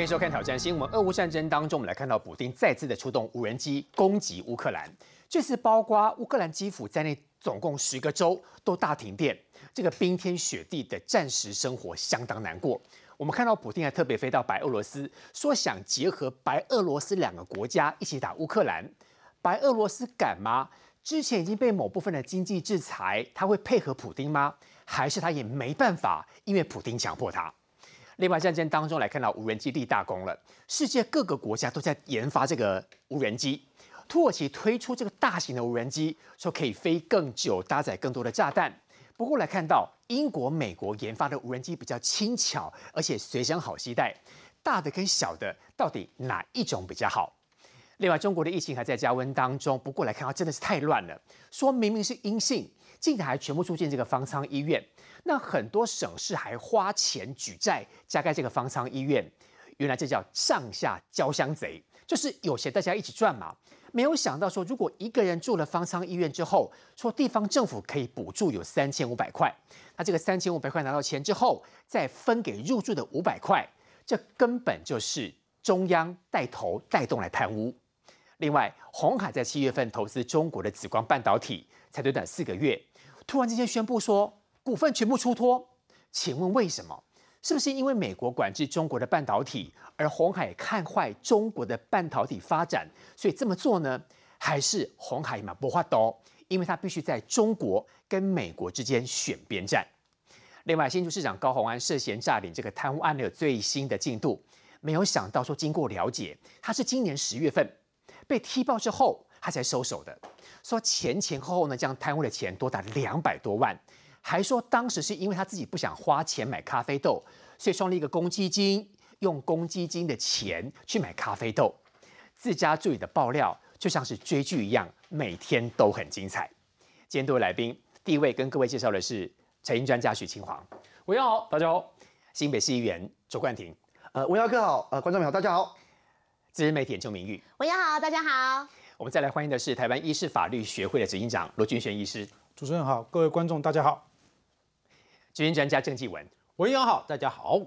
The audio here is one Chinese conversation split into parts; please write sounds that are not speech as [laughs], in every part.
欢迎收看《挑战新闻》。俄乌战争当中，我们来看到普丁再次的出动无人机攻击乌克兰。这次包括乌克兰基辅在内，总共十个州都大停电，这个冰天雪地的战时生活相当难过。我们看到普丁还特别飞到白俄罗斯，说想结合白俄罗斯两个国家一起打乌克兰。白俄罗斯敢吗？之前已经被某部分的经济制裁，他会配合普丁吗？还是他也没办法，因为普丁强迫他？另外，战争当中来看到无人机立大功了，世界各个国家都在研发这个无人机。土耳其推出这个大型的无人机，说可以飞更久，搭载更多的炸弹。不过来看到英国、美国研发的无人机比较轻巧，而且随身好携带。大的跟小的，到底哪一种比较好？另外，中国的疫情还在加温当中。不过来看到真的是太乱了，说明明是阴性，竟然还全部住进这个方舱医院。那很多省市还花钱举债加盖这个方舱医院，原来这叫上下交相贼，就是有钱大家一起赚嘛。没有想到说，如果一个人住了方舱医院之后，说地方政府可以补助有三千五百块，那这个三千五百块拿到钱之后，再分给入住的五百块，这根本就是中央带头带动来贪污。另外，红海在七月份投资中国的紫光半导体，才短短四个月，突然之间宣布说。股份全部出脱，请问为什么？是不是因为美国管制中国的半导体，而红海看坏中国的半导体发展，所以这么做呢？还是红海嘛不花刀，因为他必须在中国跟美国之间选边站。另外，新竹市长高鸿安涉嫌诈领这个贪污案的最新的进度，没有想到说经过了解，他是今年十月份被踢爆之后，他才收手的。说前前后后呢，这样贪污的钱多达两百多万。还说当时是因为他自己不想花钱买咖啡豆，所以创立一个公积金，用公积金的钱去买咖啡豆。自家助理的爆料就像是追剧一样，每天都很精彩。今天多位来宾，第一位跟各位介绍的是财经专家许清煌，文耀好，大家好；新北市议员周冠廷，呃，文耀哥好，呃，观众朋友大家好；资深媒体邱明玉，文友好，大家好。我们再来欢迎的是台湾医师法律学会的执行长罗俊轩医师，主持人好，各位观众大家好。执行专家郑继文，文友好，大家好。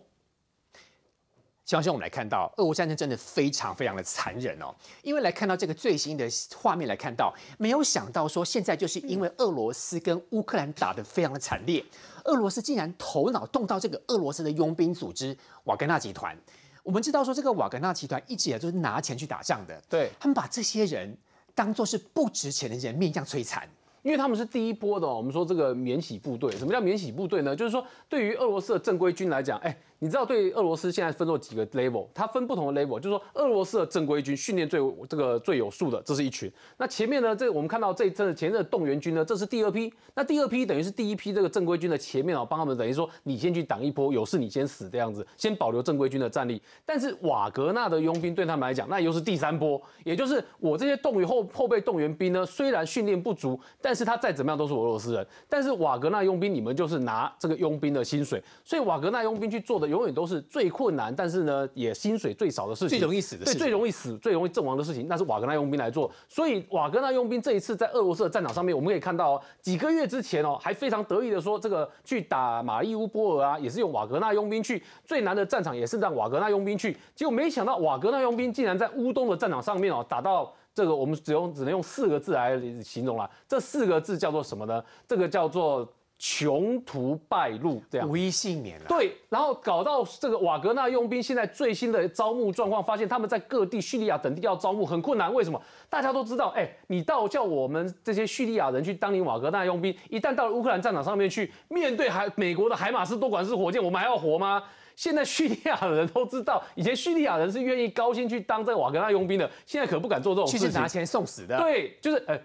希望说我们来看到，俄乌战争真的非常非常的残忍哦。因为来看到这个最新的画面，来看到没有想到说，现在就是因为俄罗斯跟乌克兰打得非常的惨烈，俄罗斯竟然头脑动到这个俄罗斯的佣兵组织瓦格纳集团。我们知道说，这个瓦格纳集团一直以来都是拿钱去打仗的，对他们把这些人当做是不值钱的人命这样摧残。因为他们是第一波的，我们说这个免洗部队，什么叫免洗部队呢？就是说，对于俄罗斯的正规军来讲，哎。你知道对俄罗斯现在分作几个 level？它分不同的 level，就是说俄罗斯的正规军训练最这个最有数的，这是一群。那前面呢，这我们看到这这前面的动员军呢，这是第二批。那第二批等于是第一批这个正规军的前面哦，帮他们等于说你先去挡一波，有事你先死这样子，先保留正规军的战力。但是瓦格纳的佣兵对他们来讲，那又是第三波，也就是我这些动员后后备动员兵呢，虽然训练不足，但是他再怎么样都是俄罗斯人。但是瓦格纳佣兵，你们就是拿这个佣兵的薪水，所以瓦格纳佣兵去做的。永远都是最困难，但是呢，也薪水最少的事情，最容易死的，对，最容易死、最容易阵亡的事情，那是瓦格纳佣兵来做。所以瓦格纳佣兵这一次在俄罗斯的战场上面，我们可以看到，几个月之前哦，还非常得意的说，这个去打马利乌波尔啊，也是用瓦格纳佣兵去，最难的战场也是让瓦格纳佣兵去。结果没想到瓦格纳佣兵竟然在乌东的战场上面哦，打到这个我们只用只能用四个字来形容了，这四个字叫做什么呢？这个叫做。穷途败路，这样无一幸免了。对，然后搞到这个瓦格纳佣兵现在最新的招募状况，发现他们在各地叙利亚等地要招募很困难。为什么？大家都知道，哎，你到叫我们这些叙利亚人去当你瓦格纳佣兵，一旦到了乌克兰战场上面去，面对海美国的海马斯多管式火箭，我们还要活吗？[laughs] 现在叙利亚的人都知道，以前叙利亚人是愿意高薪去当这个瓦格纳佣兵的，现在可不敢做这种事情，拿钱送死的。对，就是哎。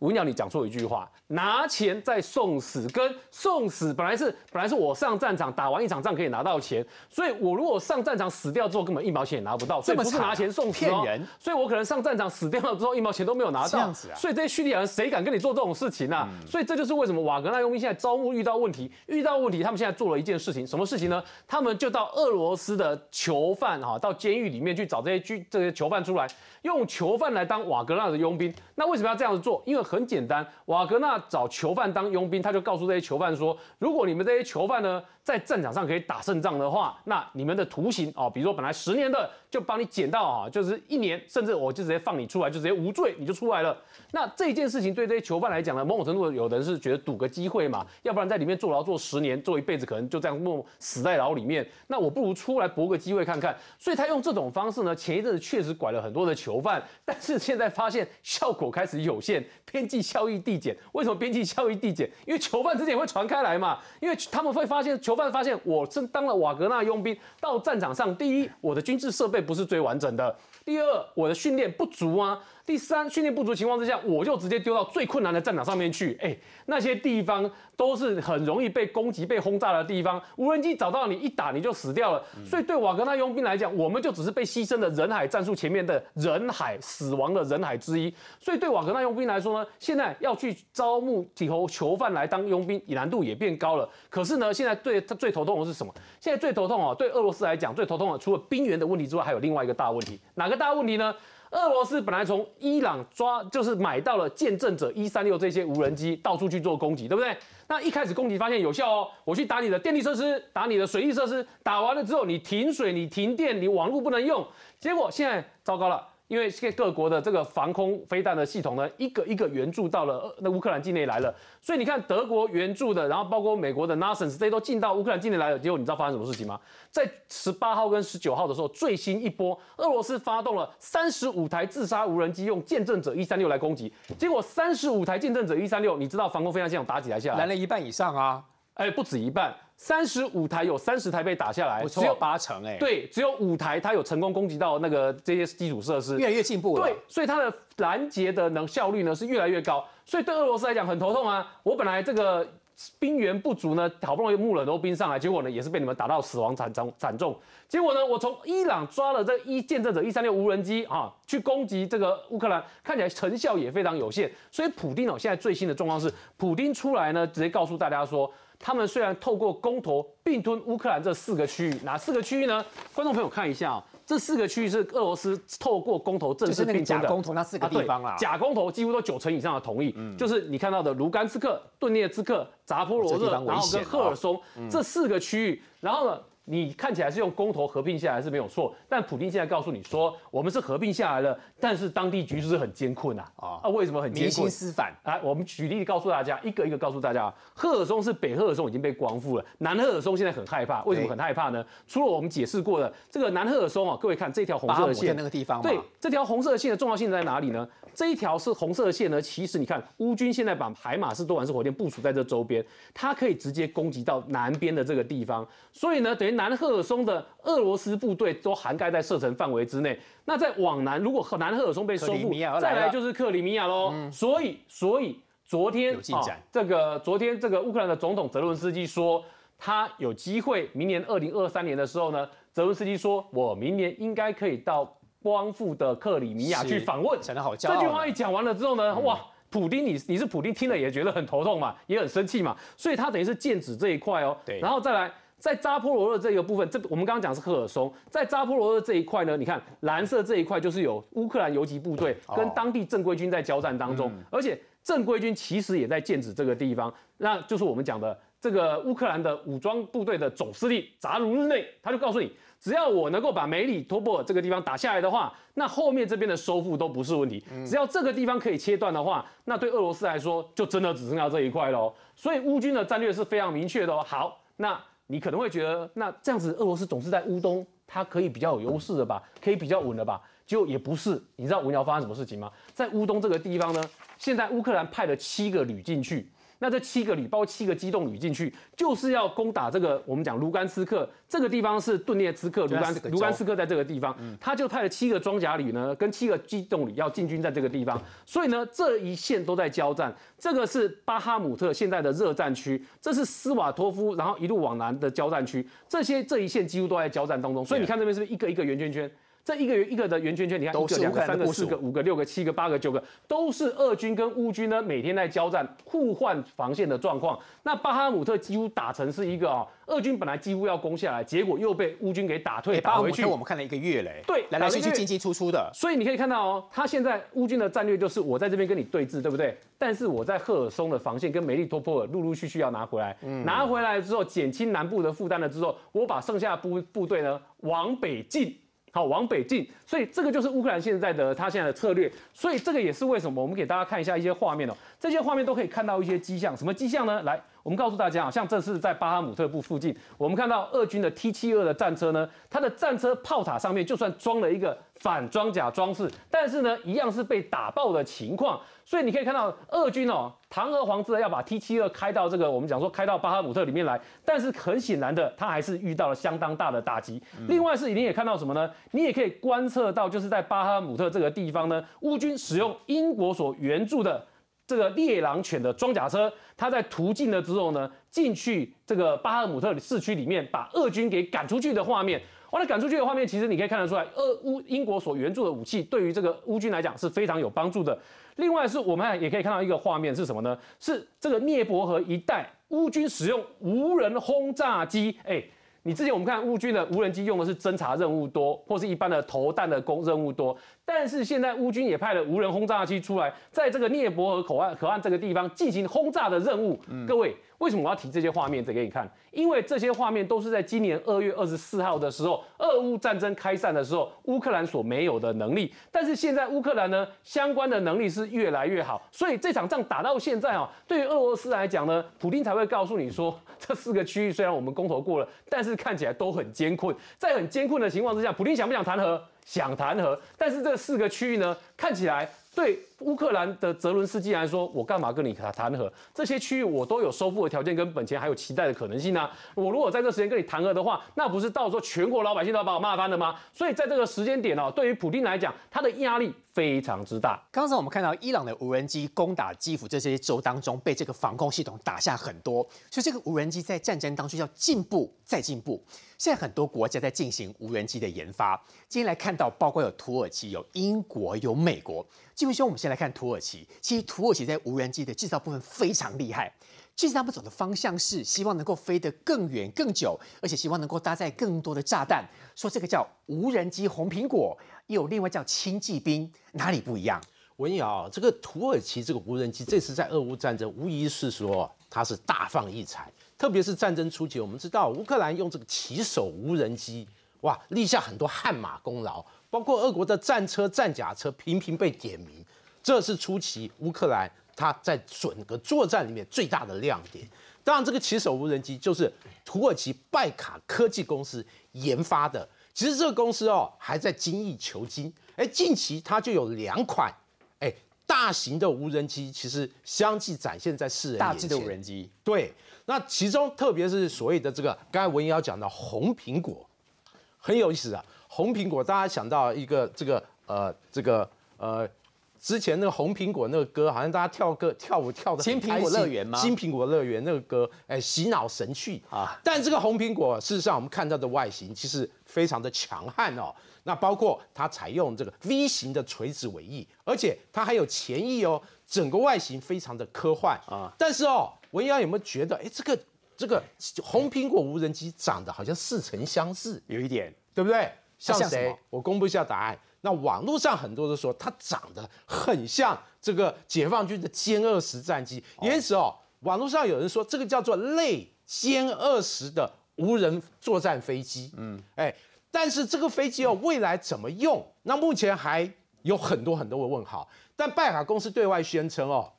我跟你讲，错一句话，拿钱在送死，跟送死本来是本来是我上战场打完一场仗可以拿到钱，所以我如果上战场死掉之后根本一毛钱也拿不到，所以不是拿钱送骗人，所以我可能上战场死掉了之后一毛钱都没有拿到，这样子啊，所以这些叙利亚人谁敢跟你做这种事情啊？所以这就是为什么瓦格纳佣兵现在招募遇到问题，遇到问题，他们现在做了一件事情，什么事情呢？他们就到俄罗斯的囚犯哈，到监狱里面去找这些拘这些囚犯出来。用囚犯来当瓦格纳的佣兵，那为什么要这样子做？因为很简单，瓦格纳找囚犯当佣兵，他就告诉这些囚犯说，如果你们这些囚犯呢在战场上可以打胜仗的话，那你们的徒刑哦，比如说本来十年的，就帮你减到啊，就是一年，甚至我就直接放你出来，就直接无罪，你就出来了。那这件事情对这些囚犯来讲呢，某种程度有的人是觉得赌个机会嘛，要不然在里面坐牢坐十年，坐一辈子可能就这样默默死在牢里面。那我不如出来搏个机会看看。所以他用这种方式呢，前一阵子确实拐了很多的囚犯，但是现在发现效果开始有限，边际效益递减。为什么边际效益递减？因为囚犯之间也会传开来嘛，因为他们会发现囚犯发现我是当了瓦格纳佣兵，到战场上，第一，我的军事设备不是最完整的；第二，我的训练不足啊。第三，训练不足情况之下，我就直接丢到最困难的战场上面去。哎，那些地方都是很容易被攻击、被轰炸的地方，无人机找到你一打你就死掉了。所以对瓦格纳佣兵来讲，我们就只是被牺牲的人海战术前面的人海死亡的人海之一。所以对瓦格纳佣兵来说呢，现在要去招募几头囚犯来当佣兵，难度也变高了。可是呢，现在对他最头痛的是什么？现在最头痛啊，对俄罗斯来讲最头痛的，除了兵源的问题之外，还有另外一个大问题。哪个大问题呢？俄罗斯本来从伊朗抓就是买到了见证者一三六这些无人机，到处去做攻击，对不对？那一开始攻击发现有效哦，我去打你的电力设施，打你的水利设施，打完了之后你停水、你停电、你网络不能用，结果现在糟糕了。因为现在各国的这个防空飞弹的系统呢，一个一个援助到了那乌克兰境内来了，所以你看德国援助的，然后包括美国的 NASAMS 这些都进到乌克兰境内来了。结果你知道发生什么事情吗？在十八号跟十九号的时候，最新一波，俄罗斯发动了三十五台自杀无人机，用见证者一三六来攻击。结果三十五台见证者一三六，你知道防空飞弹系统打几台下来？拦了一半以上啊！哎，不止一半。三十五台有三十台被打下来，只有八成哎，对，只有五台它有成功攻击到那个这些基础设施，越来越进步了。对，所以它的拦截的能效率呢是越来越高，所以对俄罗斯来讲很头痛啊。我本来这个兵源不足呢，好不容易募了很多兵上来，结果呢也是被你们打到死亡惨重惨重。结果呢，我从伊朗抓了这一见证者一三六无人机啊，去攻击这个乌克兰，看起来成效也非常有限。所以普丁哦，现在最新的状况是，普丁出来呢，直接告诉大家说。他们虽然透过公投并吞乌克兰这四个区域，哪四个区域呢？观众朋友看一下啊，这四个区域是俄罗斯透过公投正式并吞的。假公投那四个地方啊，假公投几乎都九成以上的同意，就是你看到的卢甘斯克、顿涅茨克、扎波罗热，然后跟赫尔松这四个区域，然后呢？你看起来是用公投合并下来是没有错，但普京现在告诉你说，我们是合并下来了，但是当地局势很艰困啊！啊，为什么很艰困？民心思反。来，我们举例告诉大家，一个一个告诉大家，赫尔松是北赫尔松已经被光复了，南赫尔松现在很害怕。为什么很害怕呢？除了我们解释过的这个南赫尔松啊，各位看这条红色的线那个地方，对，这条红色线的重要性在哪里呢？这一条是红色线呢，其实你看乌军现在把海马斯多管式火箭部署在这周边，它可以直接攻击到南边的这个地方，所以呢，等于南赫尔松的俄罗斯部队都涵盖在射程范围之内。那再往南，如果南赫尔松被收复，再来就是克里米亚喽。所以，所以昨天啊，这个昨天这个乌克兰的总统泽伦斯基说，他有机会明年二零二三年的时候呢，泽伦斯基说我明年应该可以到。光复的克里米亚去访问，讲得好。这句话一讲完了之后呢，哇，普丁，你你是普丁，听了也觉得很头痛嘛，也很生气嘛，所以他等于是剑指这一块哦。对，然后再来，在扎波罗热这个部分，这我们刚刚讲是赫尔松，在扎波罗热这一块呢，你看蓝色这一块就是有乌克兰游击部队跟当地正规军在交战当中，而且正规军其实也在剑指这个地方，那就是我们讲的这个乌克兰的武装部队的总司令扎卢日内，他就告诉你。只要我能够把梅里托波尔这个地方打下来的话，那后面这边的收复都不是问题。只要这个地方可以切断的话，那对俄罗斯来说就真的只剩下这一块喽。所以乌军的战略是非常明确的哦。好，那你可能会觉得，那这样子俄罗斯总是在乌东，它可以比较有优势的吧？可以比较稳的吧？结果也不是。你知道文瑶发生什么事情吗？在乌东这个地方呢，现在乌克兰派了七个旅进去。那这七个旅，包括七个机动旅进去，就是要攻打这个我们讲卢甘斯克这个地方是顿涅茨克，卢甘卢甘斯克在这个地方，他就派了七个装甲旅呢，跟七个机动旅要进军在这个地方。所以呢，这一线都在交战。这个是巴哈姆特现在的热战区，这是斯瓦托夫，然后一路往南的交战区，这些这一线几乎都在交战当中。所以你看这边是不是一个一个圆圈圈？这一个一个的圆圈圈，你看都是一个、两个、三个、四个、五个、六个、七个、八个、九个，都是俄军跟乌军呢每天在交战、互换防线的状况。那巴哈姆特几乎打成是一个啊，俄军本来几乎要攻下来，结果又被乌军给打退、打回去。我们看了一个月嘞，对来来去去进进出出的，所以你可以看到哦，他现在乌军的战略就是我在这边跟你对峙，对不对？但是我在赫尔松的防线跟梅利托波尔陆陆续续要拿回来，拿回来之后减轻南部的负担了之后，我把剩下的部部队呢往北进。好，往北进，所以这个就是乌克兰现在的他现在的策略，所以这个也是为什么我们给大家看一下一些画面哦，这些画面都可以看到一些迹象，什么迹象呢？来，我们告诉大家啊，像这次在巴哈姆特部附近，我们看到俄军的 T 七二的战车呢，它的战车炮塔上面就算装了一个反装甲装饰，但是呢，一样是被打爆的情况。所以你可以看到俄军哦，堂而皇之的要把 T 七二开到这个我们讲说开到巴哈姆特里面来，但是很显然的，他还是遇到了相当大的打击。另外是你也看到什么呢？你也可以观测到，就是在巴哈姆特这个地方呢，乌军使用英国所援助的这个猎狼犬的装甲车，它在途径了之后呢，进去这个巴赫姆特市区里面，把俄军给赶出去的画面。完了赶出去的画面，其实你可以看得出来，俄乌英国所援助的武器对于这个乌军来讲是非常有帮助的。另外是我们也可以看到一个画面是什么呢？是这个涅伯河一带乌军使用无人轰炸机，哎。你之前我们看乌军的无人机用的是侦察任务多，或是一般的投弹的工任务多，但是现在乌军也派了无人轰炸机出来，在这个涅伯河口岸口岸这个地方进行轰炸的任务。各位，为什么我要提这些画面再给你看？因为这些画面都是在今年二月二十四号的时候，俄乌战争开战的时候，乌克兰所没有的能力。但是现在乌克兰呢，相关的能力是越来越好，所以这场仗打到现在啊，对于俄罗斯来讲呢，普丁才会告诉你说，这四个区域虽然我们公投过了，但是看起来都很艰困。在很艰困的情况之下，普丁想不想谈和？想谈和，但是这四个区域呢，看起来对乌克兰的泽伦斯基来说，我干嘛跟你谈谈和？这些区域我都有收复的条件跟本钱，还有期待的可能性啊！我如果在这时间跟你谈和的话，那不是到时候全国老百姓都要把我骂翻了吗？所以在这个时间点哦，对于普丁来讲，他的压力非常之大。刚才我们看到伊朗的无人机攻打基辅这些州当中，被这个防空系统打下很多，所以这个无人机在战争当中要进步再进步。现在很多国家在进行无人机的研发。今天来看到，包括有土耳其、有英国、有美国。继兄，我们先来看土耳其。其实土耳其在无人机的制造部分非常厉害。其实他们走的方向是希望能够飞得更远、更久，而且希望能够搭载更多的炸弹。说这个叫无人机红苹果，又有另外叫轻骑兵，哪里不一样？文瑶，这个土耳其这个无人机，这次在俄乌战争，无疑是说它是大放异彩。特别是战争初期，我们知道乌克兰用这个骑手无人机，哇，立下很多汗马功劳，包括俄国的战车、战甲车频频被点名，这是初期乌克兰它在整个作战里面最大的亮点。当然，这个骑手无人机就是土耳其拜卡科技公司研发的。其实这个公司哦还在精益求精，哎，近期它就有两款，哎，大型的无人机，其实相继展现在世人大致的无人机，对。那其中特别是所谓的这个，刚才文瑶讲的红苹果，很有意思啊。红苹果，大家想到一个这个呃这个呃，之前那个红苹果那个歌，好像大家跳歌跳舞跳的新苹果乐园吗？新苹果乐园那个歌，哎，洗脑神曲啊。但这个红苹果，事实上我们看到的外形其实非常的强悍哦。那包括它采用这个 V 型的垂直尾翼，而且它还有前翼哦，整个外形非常的科幻啊。但是哦。文扬有没有觉得，哎，这个这个红苹果无人机长得好像似曾相识，有一点，对不对？像谁？我公布一下答案。那网络上很多都说它长得很像这个解放军的歼二十战机，因此哦，网络上有人说这个叫做类歼二十的无人作战飞机。嗯，哎，但是这个飞机哦，未来怎么用？那目前还有很多很多的问号。但拜卡公司对外宣称哦。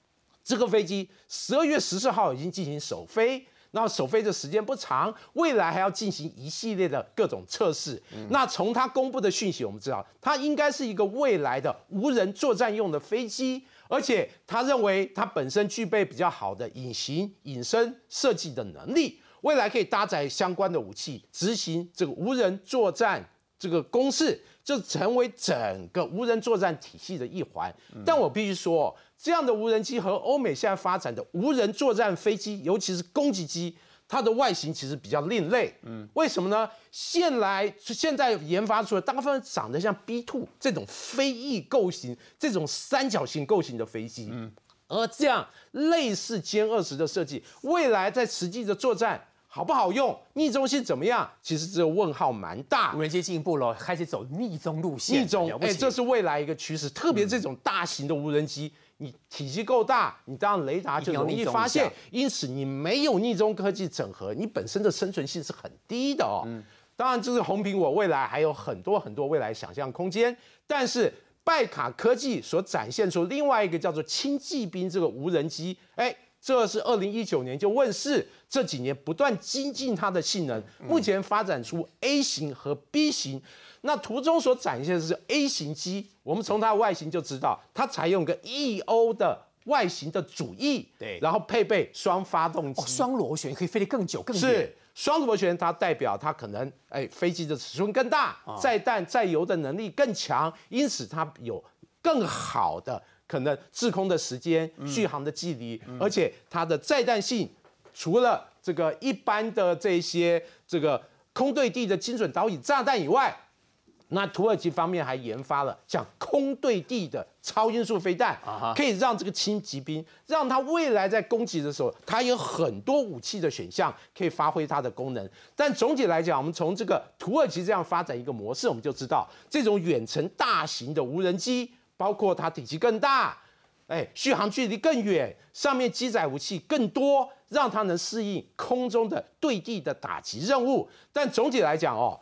这个飞机十二月十四号已经进行首飞，那首飞的时间不长，未来还要进行一系列的各种测试。那从它公布的讯息，我们知道它应该是一个未来的无人作战用的飞机，而且他认为它本身具备比较好的隐形、隐身设计的能力，未来可以搭载相关的武器，执行这个无人作战这个攻势，就成为整个无人作战体系的一环。但我必须说。这样的无人机和欧美现在发展的无人作战飞机，尤其是攻击机，它的外形其实比较另类。嗯，为什么呢？现来现在研发出来，大部分长得像 B two 这种飞翼构型、这种三角形构型的飞机。嗯，而这样类似歼二十的设计，未来在实际的作战。好不好用？逆中性怎么样？其实这个问号蛮大。无人机进一步了，开始走逆中路线。逆中，哎，这是未来一个趋势。特别这种大型的无人机，你体积够大，你当然雷达就容易发现。因此，你没有逆中科技整合，你本身的生存性是很低的哦。当然，这是红苹果未来还有很多很多未来想象空间。但是，拜卡科技所展现出另外一个叫做轻骑兵这个无人机，哎。这是二零一九年就问世，这几年不断精进它的性能，目前发展出 A 型和 B 型。那图中所展现的是 A 型机，我们从它的外形就知道，它采用个 EO 的外形的主翼，对，然后配备双发动机，双螺旋可以飞得更久更远。是双螺旋，它代表它可能哎飞机的尺寸更大，载弹载油的能力更强，因此它有更好的。可能滞空的时间、续航的距离，而且它的载弹性，除了这个一般的这些这个空对地的精准导引炸弹以外，那土耳其方面还研发了像空对地的超音速飞弹，可以让这个轻骑兵，让它未来在攻击的时候，它有很多武器的选项可以发挥它的功能。但总体来讲，我们从这个土耳其这样发展一个模式，我们就知道这种远程大型的无人机。包括它体积更大，哎，续航距离更远，上面机载武器更多，让它能适应空中的对地的打击任务。但总体来讲哦，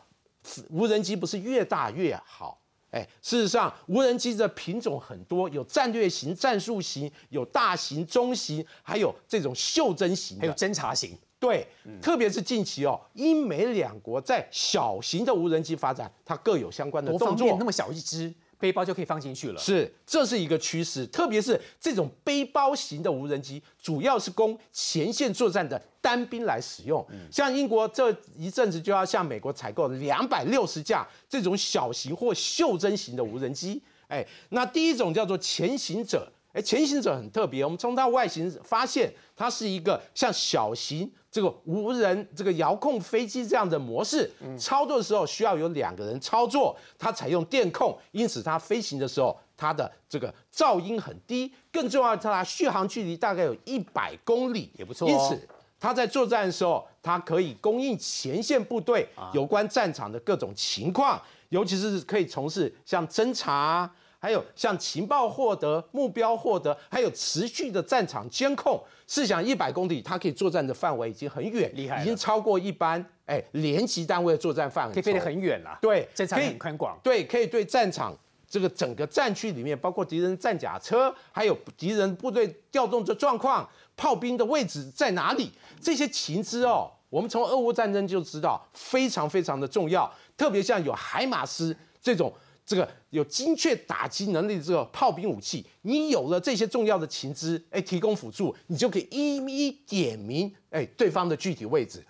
无人机不是越大越好，哎，事实上无人机的品种很多，有战略型、战术型，有大型、中型，还有这种袖珍型，还有侦察型。对，特别是近期哦，英美两国在小型的无人机发展，它各有相关的动作。那么小一只。背包就可以放进去了，是，这是一个趋势，特别是这种背包型的无人机，主要是供前线作战的单兵来使用。像英国这一阵子就要向美国采购两百六十架这种小型或袖珍型的无人机。哎，那第一种叫做前行者，哎，前行者很特别，我们从它外形发现，它是一个像小型。这个无人这个遥控飞机这样的模式，操作的时候需要有两个人操作，它采用电控，因此它飞行的时候它的这个噪音很低，更重要它续航距离大概有一百公里，也不错。因此它在作战的时候，它可以供应前线部队有关战场的各种情况，尤其是可以从事像侦查。还有像情报获得、目标获得，还有持续的战场监控。试想一百公里，它可以作战的范围已经很远，厉害，已经超过一般哎连级单位的作战范围，可以飞得很远了。对，战场很宽广。对，可以对战场这个整个战区里面，包括敌人战甲车，还有敌人部队调动的状况、炮兵的位置在哪里，这些情资哦，我们从俄乌战争就知道非常非常的重要。特别像有海马斯这种。这个有精确打击能力的这个炮兵武器，你有了这些重要的情资，哎，提供辅助，你就可以一一点名，哎，对方的具体位置。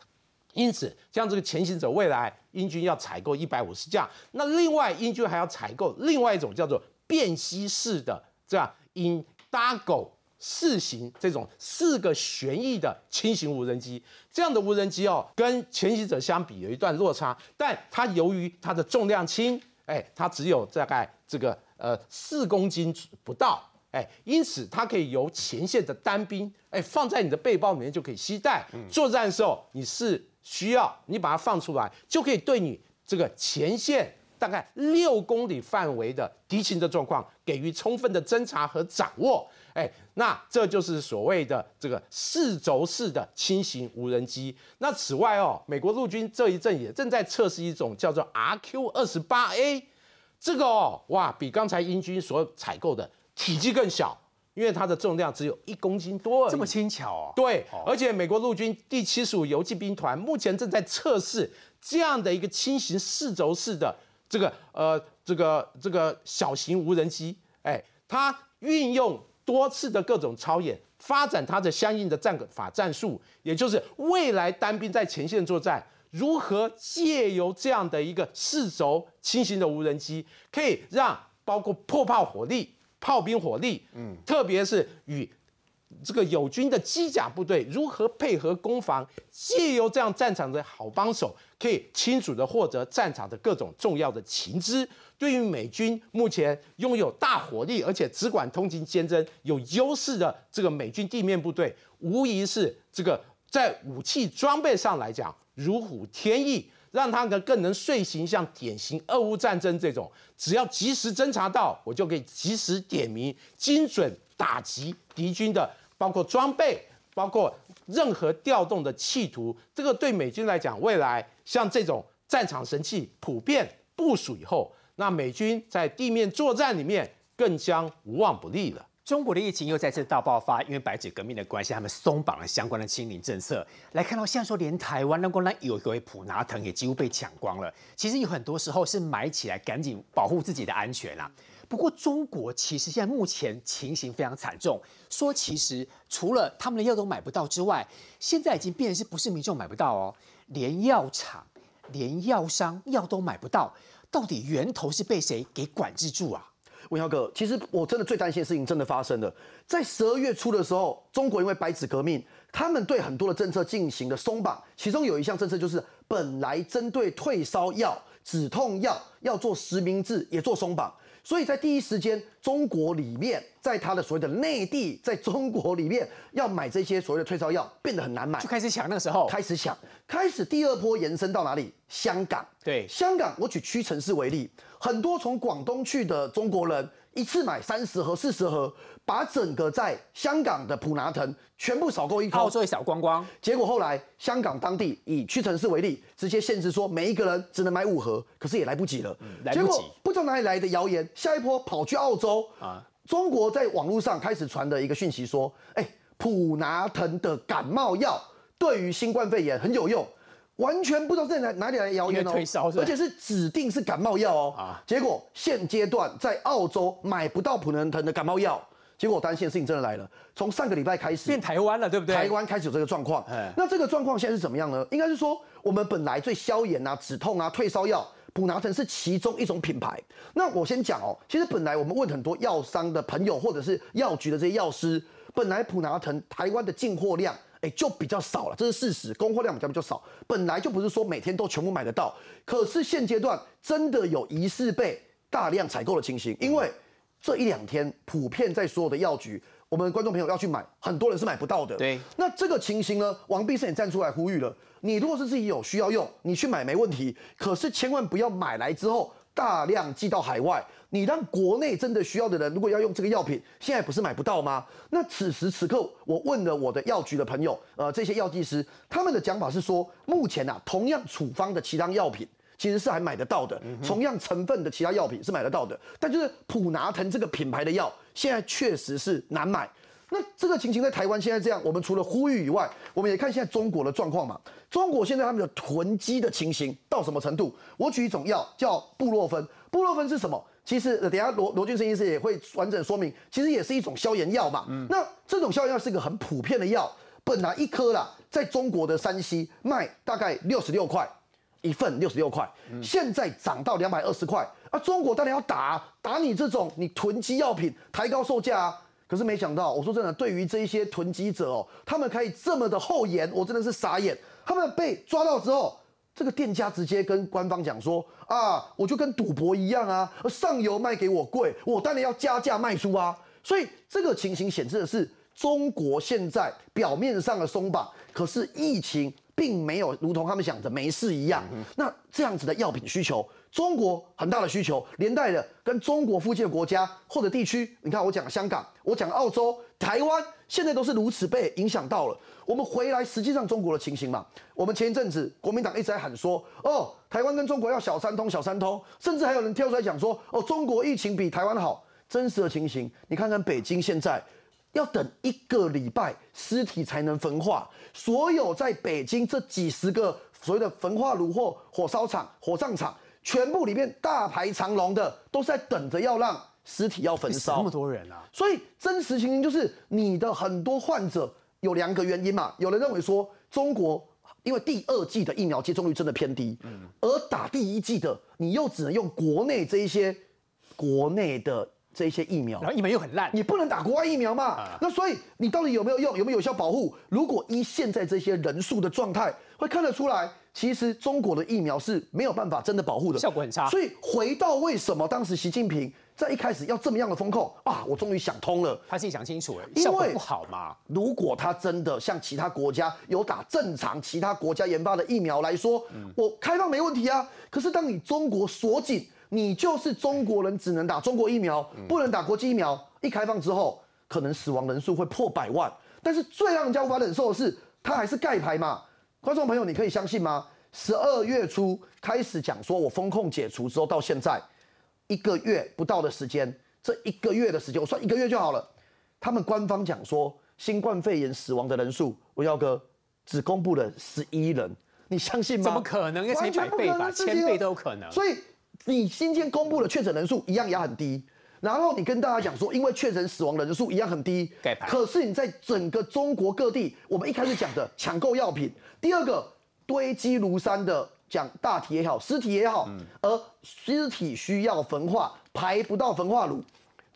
因此，像这个前行者，未来英军要采购一百五十架，那另外英军还要采购另外一种叫做便携式的这样 Indago 四型这种四个旋翼的轻型无人机。这样的无人机哦，跟前行者相比有一段落差，但它由于它的重量轻。哎，它只有大概这个呃四公斤不到，哎，因此它可以由前线的单兵，哎，放在你的背包里面就可以携带。作战的时候你是需要你把它放出来，就可以对你这个前线大概六公里范围的敌情的状况给予充分的侦查和掌握。哎，那这就是所谓的这个四轴式的轻型无人机。那此外哦，美国陆军这一阵也正在测试一种叫做 RQ 二十八 A，这个哦，哇，比刚才英军所采购的体积更小，因为它的重量只有一公斤多，这么轻巧哦。对，而且美国陆军第七十五游击兵团目前正在测试这样的一个轻型四轴式的这个呃这个这个小型无人机，哎，它运用。多次的各种操演，发展它的相应的战法战术，也就是未来单兵在前线作战，如何借由这样的一个四轴轻型的无人机，可以让包括破炮火力、炮兵火力，嗯，特别是与这个友军的机甲部队如何配合攻防，借由这样战场的好帮手，可以清楚的获得战场的各种重要的情资。对于美军目前拥有大火力，而且只管通勤兼征有优势的这个美军地面部队，无疑是这个在武器装备上来讲如虎添翼，让他们更能遂行像典型俄乌战争这种，只要及时侦察到，我就可以及时点名，精准打击敌军的。包括装备，包括任何调动的企图，这个对美军来讲，未来像这种战场神器普遍部署以后，那美军在地面作战里面更将无往不利了。中国的疫情又再次大爆发，因为白纸革命的关系，他们松绑了相关的清零政策。来看到现在说，连台湾那个那有一位普拿藤也几乎被抢光了。其实有很多时候是买起来赶紧保护自己的安全啊。不过，中国其实现在目前情形非常惨重。说其实除了他们的药都买不到之外，现在已经变成是不是民众买不到哦，连药厂、连药商药都买不到。到底源头是被谁给管制住啊？文耀哥，其实我真的最担心的事情真的发生了。在十二月初的时候，中国因为白纸革命，他们对很多的政策进行了松绑，其中有一项政策就是本来针对退烧药、止痛药要做实名制，也做松绑。所以在第一时间，中国里面，在它的所谓的内地，在中国里面要买这些所谓的退烧药变得很难买，就开始抢。那时候开始抢，开始第二波延伸到哪里？香港。对，香港，我举屈臣氏为例，很多从广东去的中国人。一次买三十盒、四十盒，把整个在香港的普拿藤全部扫购一空，澳洲也扫光光。结果后来香港当地以屈臣氏为例，直接限制说每一个人只能买五盒，可是也来不及了。来不及。不知道哪里来的谣言，下一波跑去澳洲啊。中国在网络上开始传的一个讯息说，哎，普拿藤的感冒药对于新冠肺炎很有用。完全不知道在哪哪里来的谣言哦，而且是指定是感冒药哦。啊，结果现阶段在澳洲买不到普能腾的感冒药，结果我担心的事情真的来了。从上个礼拜开始变台湾了，对不对？台湾开始有这个状况。那这个状况现在是怎么样呢？应该是说我们本来最消炎啊、止痛啊、退烧药普拿疼是其中一种品牌。那我先讲哦，其实本来我们问很多药商的朋友或者是药局的这些药师，本来普拿疼台湾的进货量。哎，就比较少了，这是事实，供货量比较比较少，本来就不是说每天都全部买得到。可是现阶段真的有疑似被大量采购的情形，因为这一两天普遍在所有的药局，我们观众朋友要去买，很多人是买不到的。对，那这个情形呢，王必胜也站出来呼吁了，你如果是自己有需要用，你去买没问题，可是千万不要买来之后大量寄到海外。你让国内真的需要的人，如果要用这个药品，现在不是买不到吗？那此时此刻，我问了我的药局的朋友，呃，这些药剂师，他们的讲法是说，目前啊，同样处方的其他药品其实是还买得到的，同样成分的其他药品是买得到的，但就是普拿疼这个品牌的药，现在确实是难买。那这个情形在台湾现在这样，我们除了呼吁以外，我们也看现在中国的状况嘛。中国现在他们的囤积的情形到什么程度？我举一种药叫布洛芬，布洛芬是什么？其实，等下罗罗俊生医师也会完整说明，其实也是一种消炎药嘛。那这种消炎药是一个很普遍的药，本来一颗啦，在中国的山西卖大概六十六块一份，六十六块，现在涨到两百二十块。啊，中国当然要打打你这种你囤积药品，抬高售价啊。可是没想到，我说真的，对于这一些囤积者哦，他们可以这么的厚颜，我真的是傻眼。他们被抓到之后。这个店家直接跟官方讲说啊，我就跟赌博一样啊，上游卖给我贵，我当然要加价卖出啊。所以这个情形显示的是，中国现在表面上的松绑，可是疫情并没有如同他们想的没事一样。那这样子的药品需求，中国很大的需求，连带的跟中国附近的国家或者地区，你看我讲香港，我讲澳洲、台湾，现在都是如此被影响到了。我们回来，实际上中国的情形嘛，我们前一阵子国民党一直在喊说，哦，台湾跟中国要小三通，小三通，甚至还有人跳出来讲说，哦，中国疫情比台湾好。真实的情形，你看看北京现在要等一个礼拜尸体才能焚化，所有在北京这几十个所谓的焚化炉或火烧厂、火葬场，全部里面大排长龙的，都是在等着要让尸体要焚烧。那么多人啊！所以真实情形就是你的很多患者。有两个原因嘛？有人认为说，中国因为第二季的疫苗接种率真的偏低，嗯而打第一季的，你又只能用国内这一些国内的这些疫苗然，后疫苗又很烂，你不能打国外疫苗嘛？啊那所以你到底有没有用？有没有有效保护？如果依现在这些人数的状态，会看得出来，其实中国的疫苗是没有办法真的保护的，效果很差所以回到为什么当时习近平在一开始要这么样的风控啊？我终于想通了。他自己想清楚了，因为不好嘛。如果他真的像其他国家有打正常其他国家研发的疫苗来说，我开放没问题啊。可是当你中国锁紧，你就是中国人只能打中国疫苗，不能打国际疫苗。一开放之后，可能死亡人数会破百万。但是最让人家无法忍受的是，他还是盖牌嘛。观众朋友，你可以相信吗？十二月初开始讲说，我风控解除之后到现在一个月不到的时间，这一个月的时间，我算一个月就好了。他们官方讲说，新冠肺炎死亡的人数，我耀哥只公布了十一人，你相信吗？怎么可能？要乘以百倍吧，千倍都有可能。所以你今天公布的确诊人数一样也很低，然后你跟大家讲说，因为确诊死亡人数一样很低，可是你在整个中国各地，我们一开始讲的抢购药品，第二个堆积如山的讲大体也好，尸体也好，而尸体需要焚化，排不到焚化炉。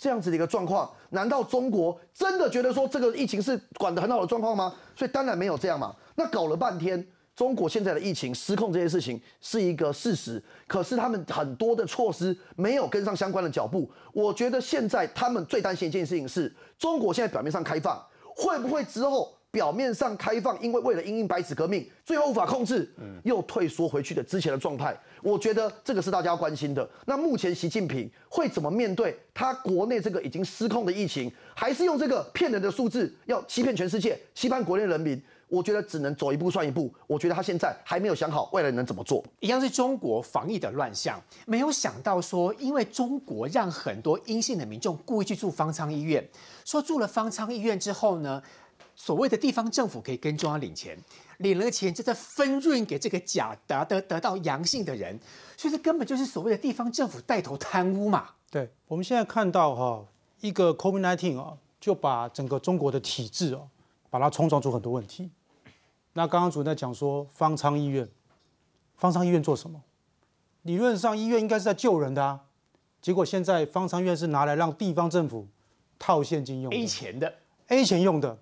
这样子的一个状况，难道中国真的觉得说这个疫情是管得很好的状况吗？所以当然没有这样嘛。那搞了半天，中国现在的疫情失控这件事情是一个事实，可是他们很多的措施没有跟上相关的脚步。我觉得现在他们最担心一件事情是，中国现在表面上开放，会不会之后表面上开放，因为为了因应白纸革命，最后无法控制，又退缩回去的之前的状态？我觉得这个是大家要关心的。那目前习近平会怎么面对他国内这个已经失控的疫情，还是用这个骗人的数字要欺骗全世界、欺骗国内人民？我觉得只能走一步算一步。我觉得他现在还没有想好未来能怎么做。一样是中国防疫的乱象，没有想到说，因为中国让很多阴性的民众故意去住方舱医院，说住了方舱医院之后呢，所谓的地方政府可以跟中央领钱，领了钱就在分润给这个假得得得到阳性的人，所以这根本就是所谓的地方政府带头贪污嘛。对，我们现在看到哈、一个 COVID-19 啊，就把整个中国的体制哦，把它冲撞出很多问题。那刚刚主任在讲说方舱医院，方舱医院做什么？理论上医院应该是在救人的啊，结果现在方舱医院是拿来让地方政府套现金用的 A 钱的，A 钱用的。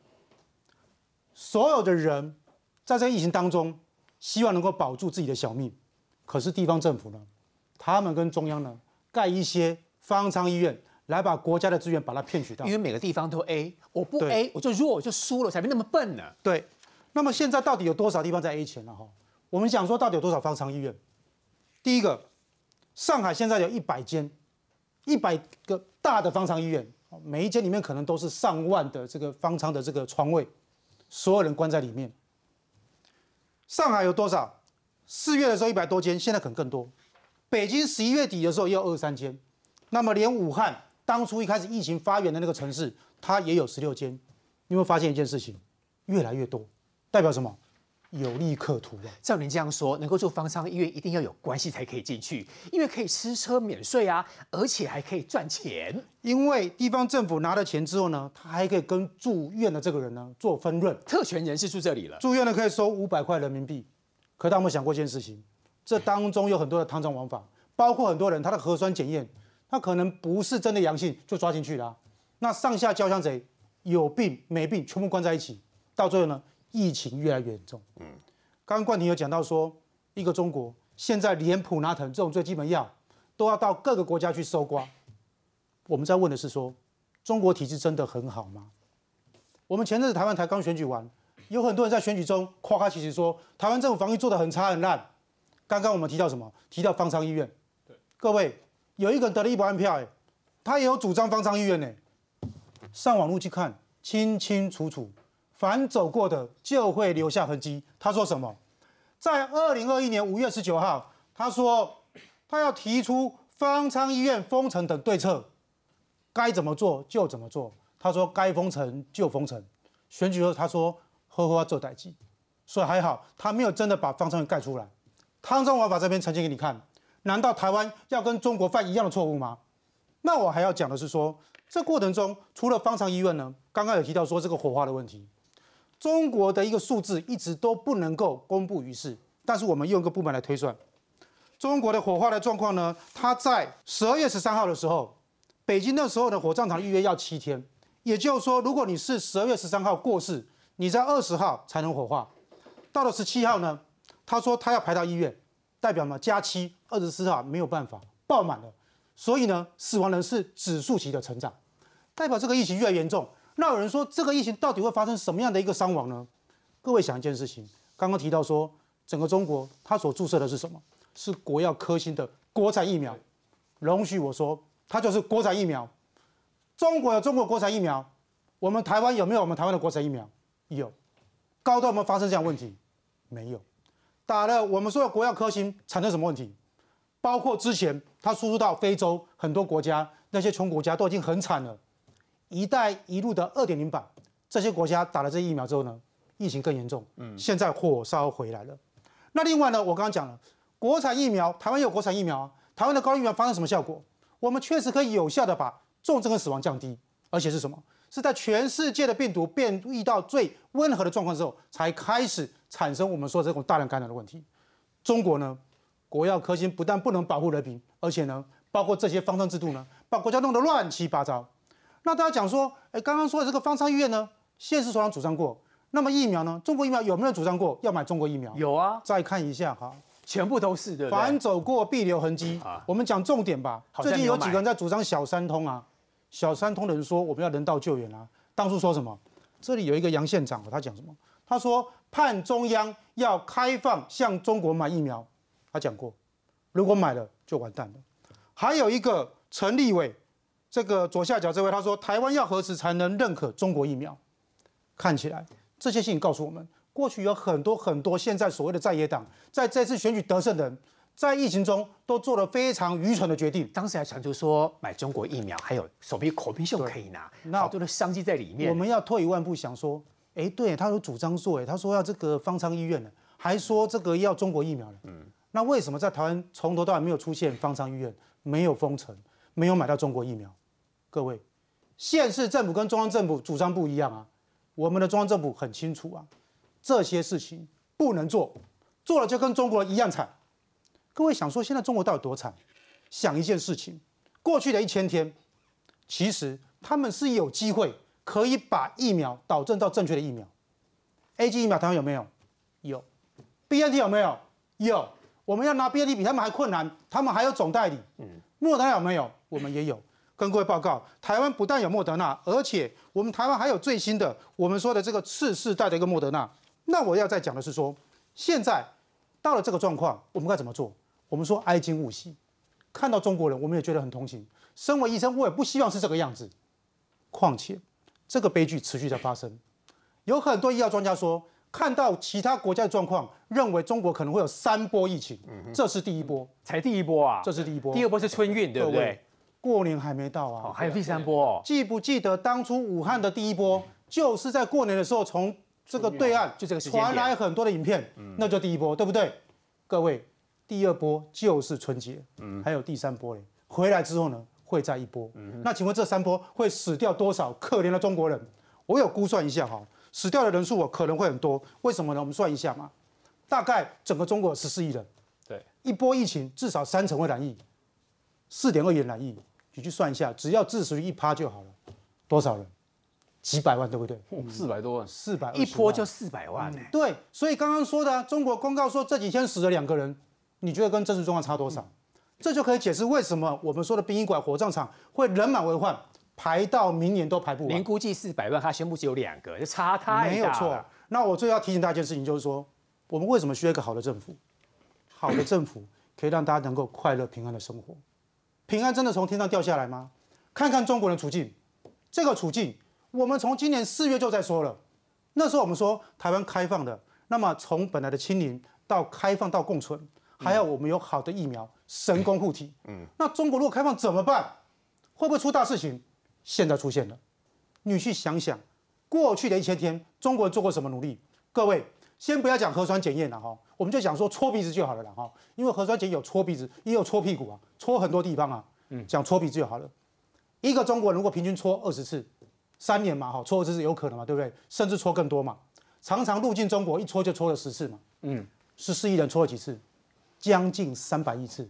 所有的人在这个疫情当中，希望能够保住自己的小命，可是地方政府呢，他们跟中央呢盖一些方舱医院，来把国家的资源把它骗取到因。为每个地方都 A，我不 A 我就弱，我就输了，我才没那么笨呢。对，那么现在到底有多少地方在 A 钱了哈？我们讲说到底有多少方舱医院？第一个，上海现在有一百间，一百个大的方舱医院，每一间里面可能都是上万的这个方舱的这个床位，所有人关在里面。上海有多少？四月的时候一百多间，现在可能更多。北京十一月底的时候也有二三间，那么连武汉当初一开始疫情发源的那个城市，它也有十六间。你有没有发现一件事情？越来越多，代表什么？有利可图啊！照您这样说，能够做方舱医院一定要有关系才可以进去，因为可以吃车免税啊，而且还可以赚钱。因为地方政府拿了钱之后呢，他还可以跟住院的这个人呢做分润，特权人士住这里了，住院呢可以收五百块人民币。可大家有没有想过一件事情？这当中有很多的贪赃枉法，包括很多人他的核酸检验，他可能不是真的阳性就抓进去了啊、那上下交相贼，有病没病全部关在一起，到最后呢，疫情越来越严重。嗯，刚刚冠廷有讲到说，一个中国现在连普拿疼这种最基本药都要到各个国家去搜刮。我们在问的是说，中国体制真的很好吗？我们前阵子台湾才刚选举完，有很多人在选举中夸夸其词说台湾政府防疫做得很差很烂。刚刚我们提到什么？提到方舱医院。对，各位有一个人得了一百万票，哎，他也有主张方舱医院呢。上网路去看，清清楚楚，凡走过的就会留下痕迹。他说什么？在二零二一年五月十九号，他说他要提出方舱医院封城等对策，该怎么做就怎么做。他说该封城就封城。选举后他说呵呵要做代际，所以还好他没有真的把方舱盖出来。汤中华把这边呈现给你看，难道台湾要跟中国犯一样的错误吗？那我还要讲的是说，这过程中除了方舱医院呢，刚刚有提到说这个火化的问题，中国的一个数字一直都不能够公布于世，但是我们用一个部门来推算，中国的火化的状况呢，它在十二月十三号的时候，北京那时候的火葬场预约要七天，也就是说，如果你是十二月十三号过世，你在二十号才能火化。到了十七号呢，他说他要排到医院，代表嘛加七，二十四号没有办法爆满了，所以呢，死亡人是指数级的成长，代表这个疫情越来越严重。那有人说，这个疫情到底会发生什么样的一个伤亡呢？各位想一件事情，刚刚提到说，整个中国它所注射的是什么？是国药科兴的国产疫苗。容许我说，它就是国产疫苗。中国有中国国产疫苗，我们台湾有没有我们台湾的国产疫苗？有。高端有没有发生这样问题？没有。打了我们说的国药科兴产生什么问题？包括之前它输出到非洲很多国家，那些穷国家都已经很惨了。一带一路的二点零版，这些国家打了这疫苗之后呢，疫情更严重。嗯，现在火烧回来了。那另外呢，我刚刚讲了，国产疫苗，台湾有国产疫苗啊。台湾的高疫苗发生什么效果？我们确实可以有效的把重症和死亡降低，而且是什么？是在全世界的病毒变异到最温和的状况之后，才开始产生我们说这种大量感染的问题。中国呢，国药科兴不但不能保护人民，而且呢，包括这些方舱制度呢，把国家弄得乱七八糟。那大家讲说，哎，刚刚说的这个方舱医院呢，现实首长主张过。那么疫苗呢？中国疫苗有没有主张过要买中国疫苗？有啊，再看一下哈。全部都是的，凡走过必留痕迹。我们讲重点吧。最近有几个人在主张小三通啊？小三通的人说我们要人道救援啊。当初说什么？这里有一个杨县长，他讲什么？他说盼中央要开放向中国买疫苗。他讲过，如果买了就完蛋了。还有一个陈立伟，这个左下角这位，他说台湾要何时才能认可中国疫苗？看起来这些信息告诉我们。过去有很多很多现在所谓的在野党，在这次选举得胜的人，在疫情中都做了非常愚蠢的决定。当时还传出说买中国疫苗，还有手臂口鼻秀可以拿，那好多的商机在里面。我们要退一万步想说，哎，对他有主张做，哎，他说要这个方舱医院呢，还说这个要中国疫苗呢。嗯，那为什么在台湾从头到尾没有出现方舱医院，没有封城，没有买到中国疫苗？各位，县市政府跟中央政府主张不一样啊。我们的中央政府很清楚啊。这些事情不能做，做了就跟中国一样惨。各位想说，现在中国到底多惨？想一件事情，过去的一千天，其实他们是有机会可以把疫苗导正到正确的疫苗。A G 疫苗台湾有没有？有。B N T 有没有？有。我们要拿 B N T 比他们还困难，他们还有总代理。嗯。莫德纳有没有？我们也有。跟各位报告，台湾不但有莫德纳，而且我们台湾还有最新的，我们说的这个次世代的一个莫德纳。那我要再讲的是说，现在到了这个状况，我们该怎么做？我们说哀矜勿喜，看到中国人，我们也觉得很同情。身为医生，我也不希望是这个样子。况且，这个悲剧持续在发生，有很多医药专家说，看到其他国家的状况，认为中国可能会有三波疫情。这是第一波，才第一波啊！这是第一波，第二波是春运，对不对？过年还没到啊，还有第三波。记不记得当初武汉的第一波，就是在过年的时候从。这个对岸就这个传来很多的影片，那就第一波，对不对？各位，第二波就是春节，还有第三波嘞。回来之后呢，会再一波。那请问这三波会死掉多少可怜的中国人？我有估算一下哈，死掉的人数可能会很多。为什么呢？我们算一下嘛，大概整个中国十四亿人，对，一波疫情至少三成会染疫，四点二亿染疫，你去算一下，只要致死率一趴就好了，多少人？几百万对不对？四百多万，四百一波就四百万呢。对，所以刚刚说的中国公告说这几天死了两个人，你觉得跟真实状况差多少？这就可以解释为什么我们说的殡仪馆、火葬场会人满为患，排到明年都排不完。您估计四百万，他宣布只有两个，就差太没有错。那我最要提醒大家一件事情，就是说我们为什么需要一个好的政府？好的政府可以让大家能够快乐平安的生活。平安真的从天上掉下来吗？看看中国的处境，这个处境。我们从今年四月就在说了，那时候我们说台湾开放的，那么从本来的清零到开放到共存，还要我们有好的疫苗，神功护体。嗯，那中国如果开放怎么办？会不会出大事情？现在出现了，你去想想，过去的一千天，中国人做过什么努力？各位，先不要讲核酸检验了哈，我们就讲说搓鼻子就好了啦哈，因为核酸检有搓鼻子，也有搓屁股啊，搓很多地方啊。嗯，讲搓鼻子就好了，一个中国人如果平均搓二十次。三年嘛，哈，搓一次是有可能嘛，对不对？甚至搓更多嘛，常常入境中国一搓就搓了十次嘛，嗯，十四亿人搓了几次？将近三百亿次，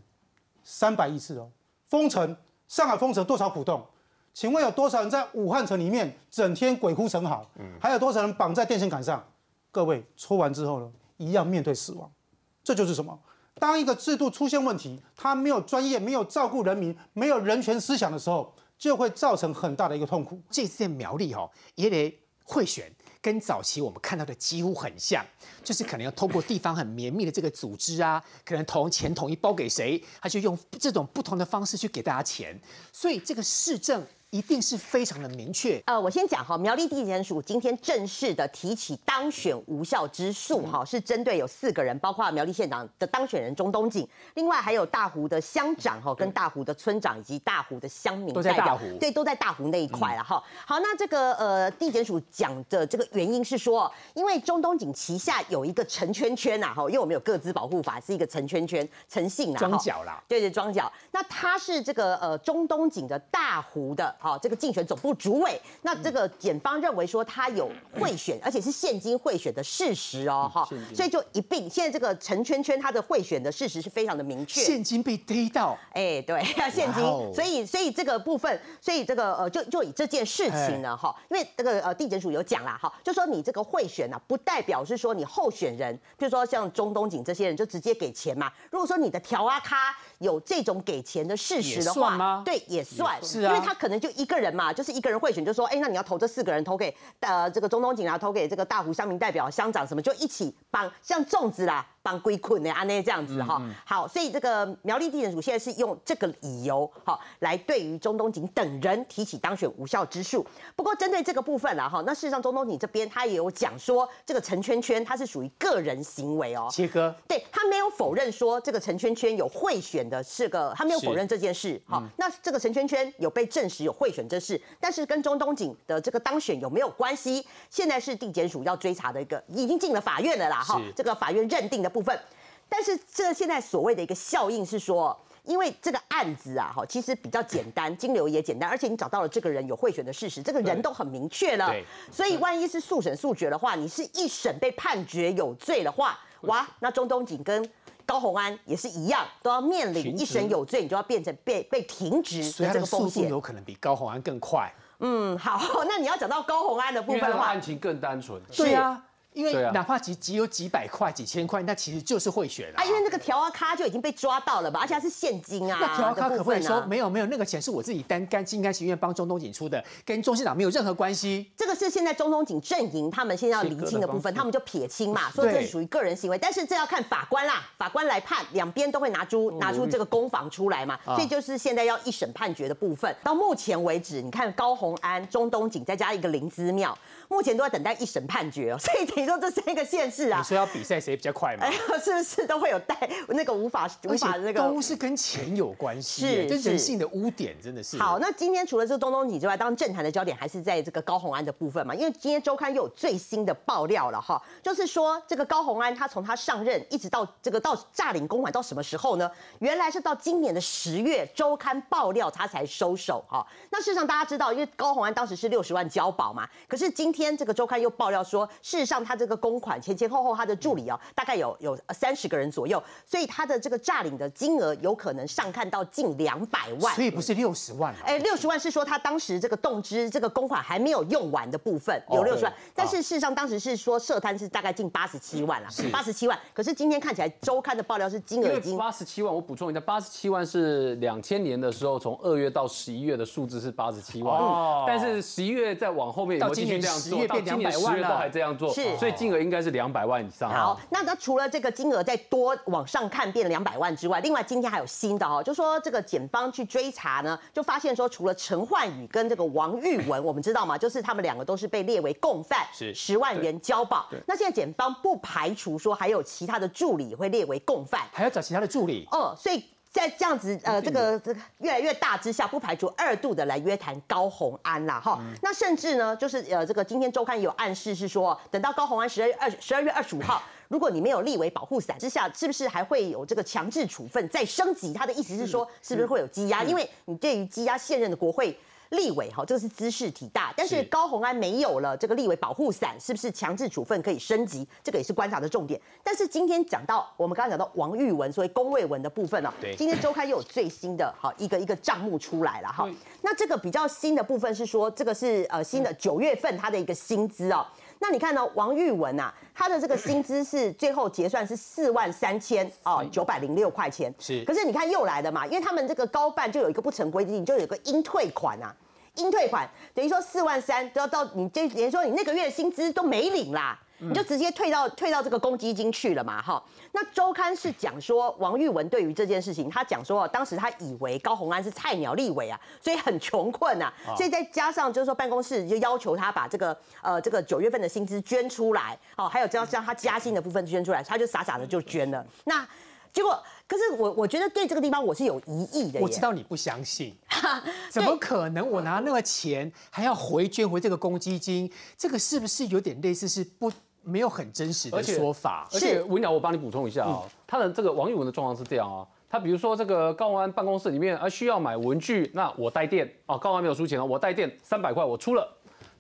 三百亿次哦。封城上海封城多少苦痛？请问有多少人在武汉城里面整天鬼哭神嚎？还有多少人绑在电线杆上？各位搓完之后呢，一样面对死亡。这就是什么？当一个制度出现问题，它没有专业、没有照顾人民、没有人权思想的时候，就会造成很大的一个痛苦。这次在苗栗哦，也得贿选，跟早期我们看到的几乎很像，就是可能要透过地方很绵密的这个组织啊，可能统钱统一包给谁，他就用这种不同的方式去给大家钱，所以这个市政。一定是非常的明确。呃，我先讲哈，苗栗地检署今天正式的提起当选无效之诉哈，是针对有四个人，包括苗栗县长的当选人中东锦，另外还有大湖的乡长哈，跟大湖的村长以及大湖的乡民代表，对，都在大湖那一块了哈。好，那这个呃地检署讲的这个原因是说，因为中东锦旗下有一个陈圈圈呐哈，因为我们有各自保护法，是一个陈圈圈陈姓啦，庄脚啦，对对庄脚，那他是这个呃中东锦的大湖的。好，这个竞选总部主委，那这个检方认为说他有贿选，而且是现金贿选的事实哦，哈，所以就一并。现在这个陈圈圈他的贿选的事实是非常的明确，现金被逮到，哎，对，[laughs] 现金，所以所以这个部分，所以这个呃，就就以这件事情呢，哈，因为这个呃地检署有讲啦，哈，就说你这个贿选呢，不代表是说你候选人，比如说像中东锦这些人就直接给钱嘛。如果说你的条啊咖有这种给钱的事实的话，对，也算，是啊，因为他可能就。就一个人嘛，就是一个人贿选，就说，哎，那你要投这四个人，投给呃这个中东警察，投给这个大湖乡民代表、乡长什么，就一起帮像粽子啦。帮归困的安内这样子哈，好，所以这个苗栗地检署现在是用这个理由哈来对于中东锦等人提起当选无效之诉。不过针对这个部分啦哈，那事实上中东锦这边他也有讲说，这个陈圈圈他是属于个人行为哦，切割，对他没有否认说这个陈圈圈有贿选的是个，他没有否认这件事。好，那这个陈圈圈有被证实有贿选这事，但是跟中东锦的这个当选有没有关系？现在是地检署要追查的一个，已经进了法院了啦哈，这个法院认定的。部分，但是这现在所谓的一个效应是说，因为这个案子啊，哈，其实比较简单，[clears throat] 金流也简单，而且你找到了这个人有贿选的事实，这个人都很明确了，所以万一是速审速决的话，你是一审被判决有罪的话，哇，那中东锦跟高红安也是一样，都要面临一审有罪，你就要变成被被停职，所以这个速度有可能比高红安更快。嗯，好，[laughs] 那你要讲到高红安的部分的话，案情更单纯，对啊。因为哪怕只只有几百块、几千块，那其实就是贿选啊。因为那个条啊卡就已经被抓到了吧，而且是现金啊。那条啊卡可不可以说没有没有，那个钱是我自己单干心甘情愿帮中东锦出的，跟中信党没有任何关系。这个是现在中东锦阵营他们现在要厘清的部分，他们就撇清嘛，说这是属于个人行为。但是这要看法官啦，法官来判，两边都会拿出拿出这个攻防出来嘛。所以就是现在要一审判决的部分。到目前为止，你看高红安、中东锦再加一个灵芝庙。目前都在等待一审判决哦，[laughs] 所以等于说这是一个现实啊。你说要比赛谁比较快吗？[laughs] 是不是都会有带那个无法无法那个都是跟钱有关系，是这人性的污点真的是。好，那今天除了这个东东你之外，当然政坛的焦点还是在这个高红安的部分嘛，因为今天周刊又有最新的爆料了哈，就是说这个高红安他从他上任一直到这个到诈领公款到什么时候呢？原来是到今年的十月，周刊爆料他才收手哈。那事实上大家知道，因为高红安当时是六十万交保嘛，可是今天这个周刊又爆料说，事实上他这个公款前前后后他的助理哦，大概有有三十个人左右，所以他的这个诈领的金额有可能上看到近两百万，所以不是六十万。哎，六十万是说他当时这个动支这个公款还没有用完的部分有六十万，但是事实上当时是说涉贪是大概近八十七万了，八十七万。可是今天看起来周刊的爆料是金额已经八十七万，我补充一下，八十七万是两千年的时候从二月到十一月的数字是八十七万，但是十一月再往后面有没有继续这样做？今年十月都还这样做，是，所以金额应该是两百万以上。好，那那除了这个金额再多往上看变两百万之外，另外今天还有新的哦，就说这个检方去追查呢，就发现说除了陈焕宇跟这个王玉文，我们知道吗？就是他们两个都是被列为共犯，是十万元交保。那现在检方不排除说还有其他的助理会列为共犯，还要找其他的助理。哦，所以。在这样子呃，这个这个越来越大之下，不排除二度的来约谈高红安啦，哈。那甚至呢，就是呃，这个今天周刊有暗示是说，等到高红安十二月二十二月二十五号，[laughs] 如果你没有立为保护伞之下，是不是还会有这个强制处分再升级？他的意思是说，是不是会有羁押？因为你对于羁押现任的国会。立委哈，这个是姿势体大，但是是高虹安没有了这个立委保护伞，是不是强制处分可以升级？这个也是观察的重点。但是今天讲到我们刚刚讲到王玉文，所谓公卫文的部分哦，对今天周刊又有最新的哈一个一个账目出来了哈。那这个比较新的部分是说，这个是呃新的九月份他的一个薪资哦。那你看呢，王玉文啊，他的这个薪资是 [clears throat] 最后结算是四万三千哦九百零六块钱。是可是你看又来了嘛，因为他们这个高办就有一个不成规定，就有一个应退款啊。应退款等于说四万三都要到你这，等于说你那个月的薪资都没领啦，你就直接退到退到这个公积金去了嘛，哈。那周刊是讲说王玉文对于这件事情，他讲说当时他以为高红安是菜鸟立委啊，所以很穷困啊，所以再加上就是说办公室就要求他把这个呃这个九月份的薪资捐出来，哦，还有要让他加薪的部分捐出来，他就傻傻的就捐了。那结果，可是我我觉得对这个地方我是有疑义的。我知道你不相信，[laughs] 怎么可能？我拿那个钱还要回捐回这个公积金，这个是不是有点类似是不没有很真实的说法？而且文鸟，我帮你补充一下啊、他的这个王玉文的状况是这样啊、他比如说这个高宏安办公室里面啊需要买文具，那我带电啊，高宏安没有出钱哦，我带电三百块我出了。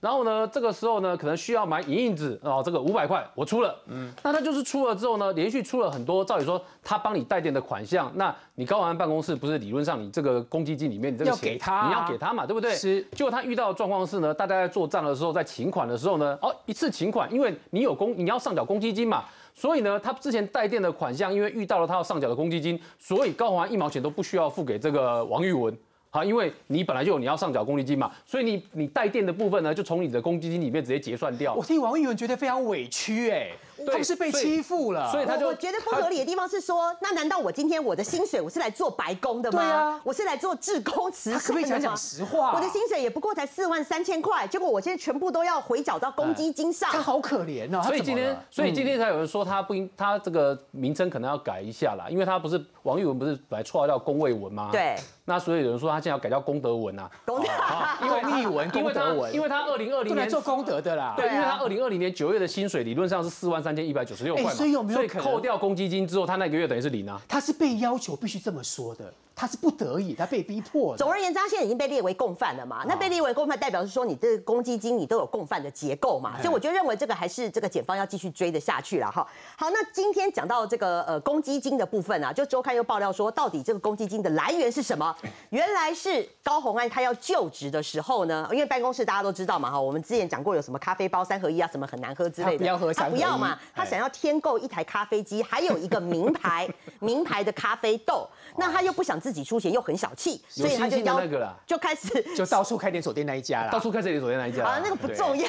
然后呢，这个时候呢，可能需要买影印纸哦，这个五百块我出了，嗯，那他就是出了之后呢，连续出了很多，照理说他帮你带电的款项，那你高宏安办公室不是理论上你这个公积金里面你这个要钱给他啊你要给他嘛，对不对？是结果他遇到的状况是呢，大家在做账的时候，在请款的时候呢，哦，一次请款，因为你有公，你要上缴公积金嘛，所以呢，他之前带电的款项，因为遇到了他要上缴的公积金，所以高宏安一毛钱都不需要付给这个王玉文。啊，因为你本来就有你要上缴公积金嘛，所以你你带电的部分呢，就从你的公积金里面直接结算掉我。听王玉文觉得非常委屈，哎，他们是被欺负了，所以他就我我觉得不合理的地方是说，那难道我今天我的薪水我是来做白工的吗？对啊我是来做志工慈善的吗可不可以讲讲实话我的薪水也不过才四万三千块，结果我现在全部都要回缴到公积金上。他好可怜哦。所以今天所以今天才有人说他不应，他这个名称可能要改一下啦，因为他不是王玉文，不是本来绰号叫龚卫文吗？。对，那所以有人说他现在要改叫功德文啊，公积 [laughs] 因为公益文、因为他功德文，因为他二零二零年做功德的啦。对，因为他二零二零年九月的薪水理论上是四万三千一百九十六块嘛，哎所以有没有扣掉公积金之后，他那个月等于是零啊。他是被要求必须这么说的，他是不得已，他被逼迫的。总而言之，他现在已经被列为共犯了嘛？那被列为共犯，代表是说你这个公积金你都有共犯的结构嘛？所以我就认为这个还是这个检方要继续追得下去了哈。好，那今天讲到这个呃公积金的部分啊，就周刊又爆料说，到底这个公积金的来源是什么？原来是高红安他要就职的时候呢，因为办公室大家都知道嘛哈，我们之前讲过有什么咖啡包三合一啊，什么很难喝之类的，他不要喝三合一他不要嘛，他哎想要添购一台咖啡机，还有一个名牌 [laughs] 名牌的咖啡豆，那他又不想自己出钱，又很小气，所以他就要那个了就开始 [laughs] 就到处开连锁店那一家了，到处开这里昨天那一家啊啊，那个不重要，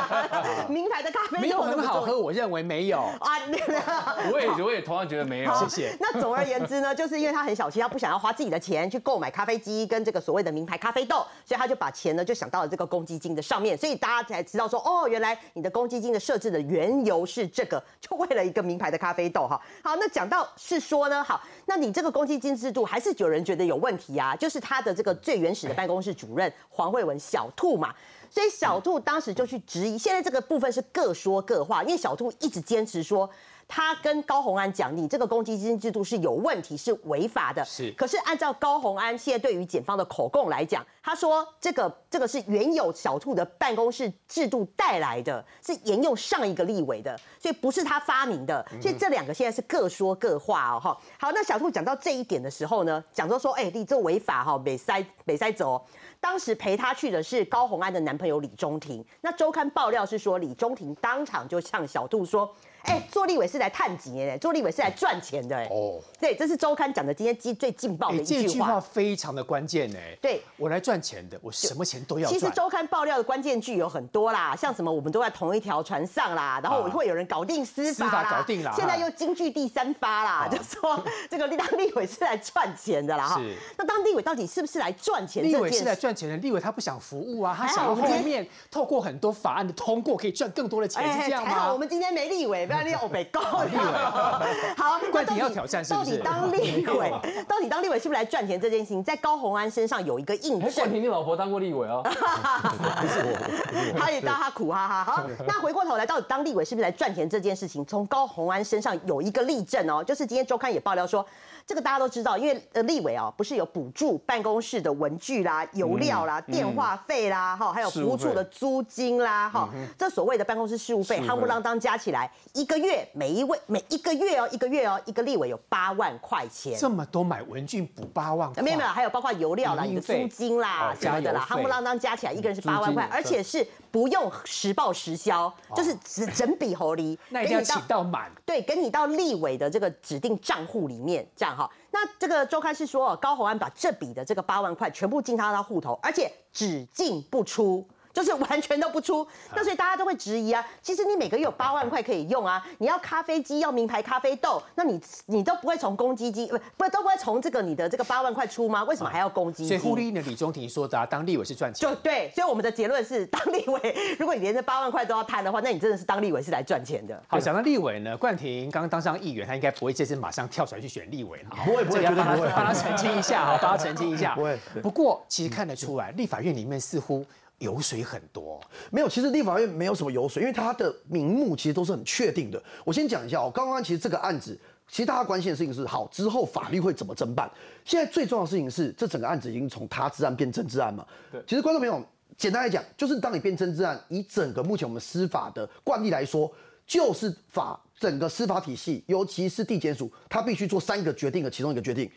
[laughs] 名牌的咖啡没有很好喝，我认为没有。啊。那 [laughs] 我也我也同样觉得没有。谢谢。那总而言之呢，就是因为他很小气，他不想要花自己的钱去购买咖啡机跟这个所谓的名牌咖啡豆，所以他就把钱呢就想到了这个公积金的上面，所以大家才知道说，哦，原来你的公积金的设置的缘由是这个，就为了一个名牌的咖啡豆哈。好，那讲到是说呢，好，那你这个公积金制度还是是有人觉得有问题啊，就是他的这个最原始的办公室主任黄慧文小兔嘛。所以小兔当时就去质疑，现在这个部分是各说各话，因为小兔一直坚持说。他跟高红安讲，你这个公积金制度是有问题，是违法的。是可是按照高红安现在对于检方的口供来讲，他说这个这个是原有小兔的办公室制度带来的，是沿用上一个立委的，所以不是他发明的。所以这两个现在是各说各话哦。哈，好，那小兔讲到这一点的时候呢，讲说说，哎、你这违法哈，北塞北塞走哦。当时陪他去的是高红安的男朋友李中庭。那周刊爆料是说，李中庭当场就向小兔说：“哎、做立委是来探钱的，做立委是来赚钱的。”哎，哦，对，这是周刊讲的今天最劲爆的哎，一句话这句话话。非常的关键哎。对，我来赚钱的，我什么钱都要赚。其实周刊爆料的关键句有很多啦，像什么我们都在同一条船上啦，然后啊会有人搞定司法司法啦，搞定啦现在又京剧第三发啦，就说 [laughs] 这个当立委是来赚钱的啦哈是。那当立委到底是不是来赚钱立委是来？赚钱的，立委他不想服务啊，他想要后面透过很多法案的通过，可以赚更多的钱，是这样吗还好我？们今天没立委，不然你欧北高 [laughs] 立委。好，那到底要挑战是不是到底当立委，[laughs] 到底当立委是不是来赚钱这件事情，在高红安身上有一个印哎，证冠。廷，你老婆当过立委啊？不是我他也当他苦哈哈。好，那回过头来，到底当立委是不是来赚钱这件事情，从高红安身上有一个例证哦，就是今天周刊也爆料说，这个大家都知道，因为呃立委哦，不是有补助办公室的文具啦、油料啦、电话费啦，哈，还有服务处的租金啦，哈，这所谓的办公室事务费，夯不啷当加起来，一个月每一位每一个月哦，一个月哦，一个立委有八万块钱。这么多买文具补八万块，没有没有，还有包括油料啦、你的租金啦什么的啦，夯不啷当加起来，一个人是八万块，而且是不用实报实销，就是整整笔合理，[laughs] 那一定要请到满。对，给你到立委的这个指定账户里面，这样哈。那这个周刊是说，高鸿安把这笔的这个八万块全部进他的户头，而且只进不出。就是完全都不出，那所以大家都会质疑啊。其实你每个月有八万块可以用啊，你要咖啡机要名牌咖啡豆，那你你都不会从公积金不不都不会从这个你的这个八万块出吗？为什么还要公积金？所以呼吁呢，李中庭说的，当立委是赚钱。就对，所以我们的结论是，当立委如果你连这八万块都要贪的话，那你真的是当立委是来赚钱的。好，讲到立委呢，冠廷刚刚当上议员，他应该不会这次马上跳出来去选立委了。不会不会，帮他帮他澄清一下哈，帮他澄清一下。[laughs] 不会。不过其实看得出来，立法院里面似乎。油水很多，没有，其实立法院没有什么油水，因为它的名目其实都是很确定的。我先讲一下哦，刚刚其实这个案子，其实大家关心的事情是，好之后法律会怎么侦办？现在最重要的事情是，这整个案子已经从他治案变政治案嘛。对，其实观众朋友，简单来讲，就是当你变政治案，以整个目前我们司法的惯例来说，就是法整个司法体系，尤其是地检署，他必须做三个决定的其中一个决定：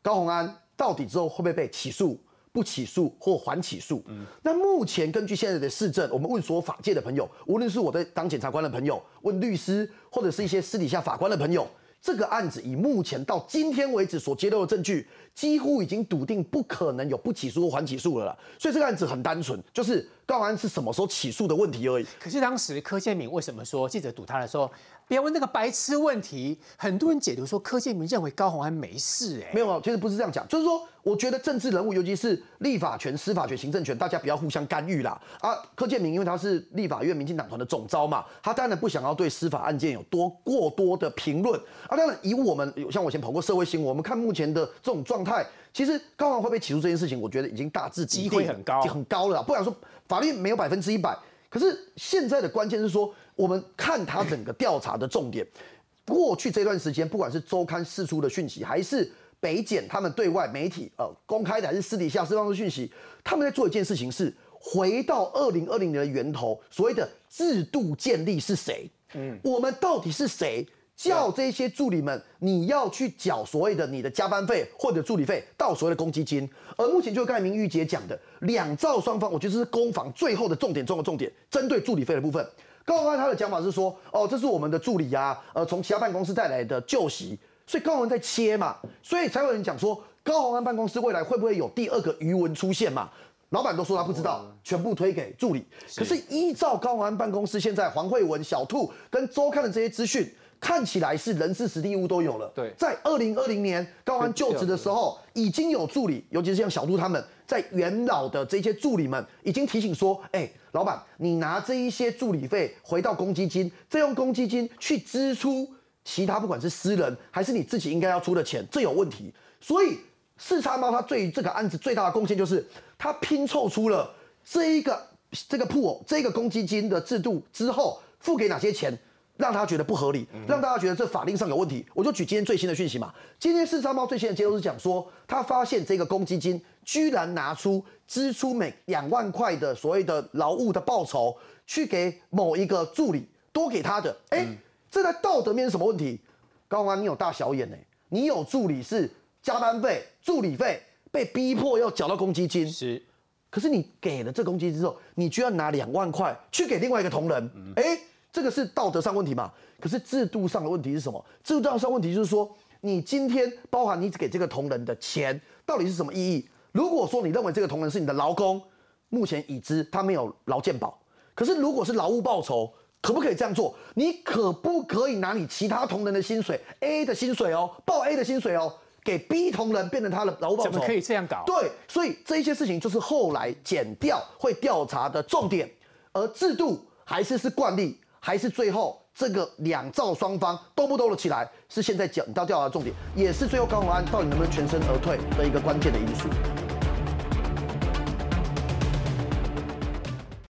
高鸿安到底之后会不会被起诉？不起诉或缓起诉，那目前根据现在的市政，我们问所有法界的朋友，无论是我的当检察官的朋友，问律师，或者是一些私底下法官的朋友，这个案子以目前到今天为止所揭露的证据，几乎已经笃定不可能有不起诉或缓起诉了啦。所以这个案子很单纯，就是高安是什么时候起诉的问题而已。可是当时柯建明为什么说记者堵他的时候？不要问那个白痴问题，很多人解读说柯建明认为高鸿安没事，哎，没有啊，其实不是这样讲，就是说，我觉得政治人物，尤其是立法权、司法权、行政权，大家不要互相干预啦。啊，柯建明因为他是立法院民进党团的总召嘛，他当然不想要对司法案件有多过多的评论。啊，当然以我们像我以前跑过社会新闻，我们看目前的这种状态，其实高鸿会被起诉这件事情，我觉得已经大致机会很高，很高了。不敢说法律没有百分之一百，可是现在的关键是说，我们看他整个调查的重点。过去这段时间，不管是周刊释出的讯息，还是北检他们对外媒体呃公开的，还是私底下释放的讯息，他们在做一件事情，是回到二零二零年的源头，所谓的制度建立是谁？嗯，我们到底是谁叫这些助理们你要去缴所谓的你的加班费或者助理费到所谓的公积金？而目前就刚才明玉姐讲的两造双方，我觉得是攻防最后的重点中的重点，针对助理费的部分。高宏安他的讲法是说，哦，这是我们的助理呀，呃，从其他办公室带来的旧席，所以高宏安在切嘛，所以才有人讲说，高宏安办公室未来会不会有第二个余文出现嘛？老板都说他不知道，全部推给助理。可是依照高宏安办公室现在黄慧文、小兔跟周刊的这些资讯。看起来是人事、实地物都有了。对，在二零二零年高安就职的时候，已经有助理，尤其是像小杜他们，在元老的这些助理们，已经提醒说：，哎，老板，你拿这一些助理费回到公积金，再用公积金去支出其他，不管是私人还是你自己应该要出的钱，这有问题。所以四叉猫他对这个案子最大的贡献就是，他拼凑出了这一个这个铺这个公积金的制度之后，付给哪些钱。让他觉得不合理，让大家觉得这法令上有问题。我就举今天最新的讯息嘛。今天四三猫最新的揭露是讲说，他发现这个公积金居然拿出支出每两万块的所谓的劳务的报酬，去给某一个助理多给他的。哎，这在道德面是什么问题？高安，你有大小眼呢？你有助理是加班费、助理费被逼迫要缴到公积金，是。可是你给了这公积金之后，你居然拿两万块去给另外一个同仁，哎。这个是道德上问题嘛？可是制度上的问题是什么？制度上问题就是说，你今天包含你给这个同仁的钱，到底是什么意义？如果说你认为这个同仁是你的劳工，目前已知他没有劳健保，可是如果是劳务报酬，可不可以这样做？你可不可以拿你其他同仁的薪水 A 的薪水哦，报 A 的薪水哦，给 B 同仁变成他的劳务报酬？怎么可以这样搞？对，所以这一些事情就是后来减掉会调查的重点，而制度还是是惯例。还是最后这个两造双方兜不兜了起来，是现在讲到调查重点，也是最后高宏安到底能不能全身而退的一个关键的因素。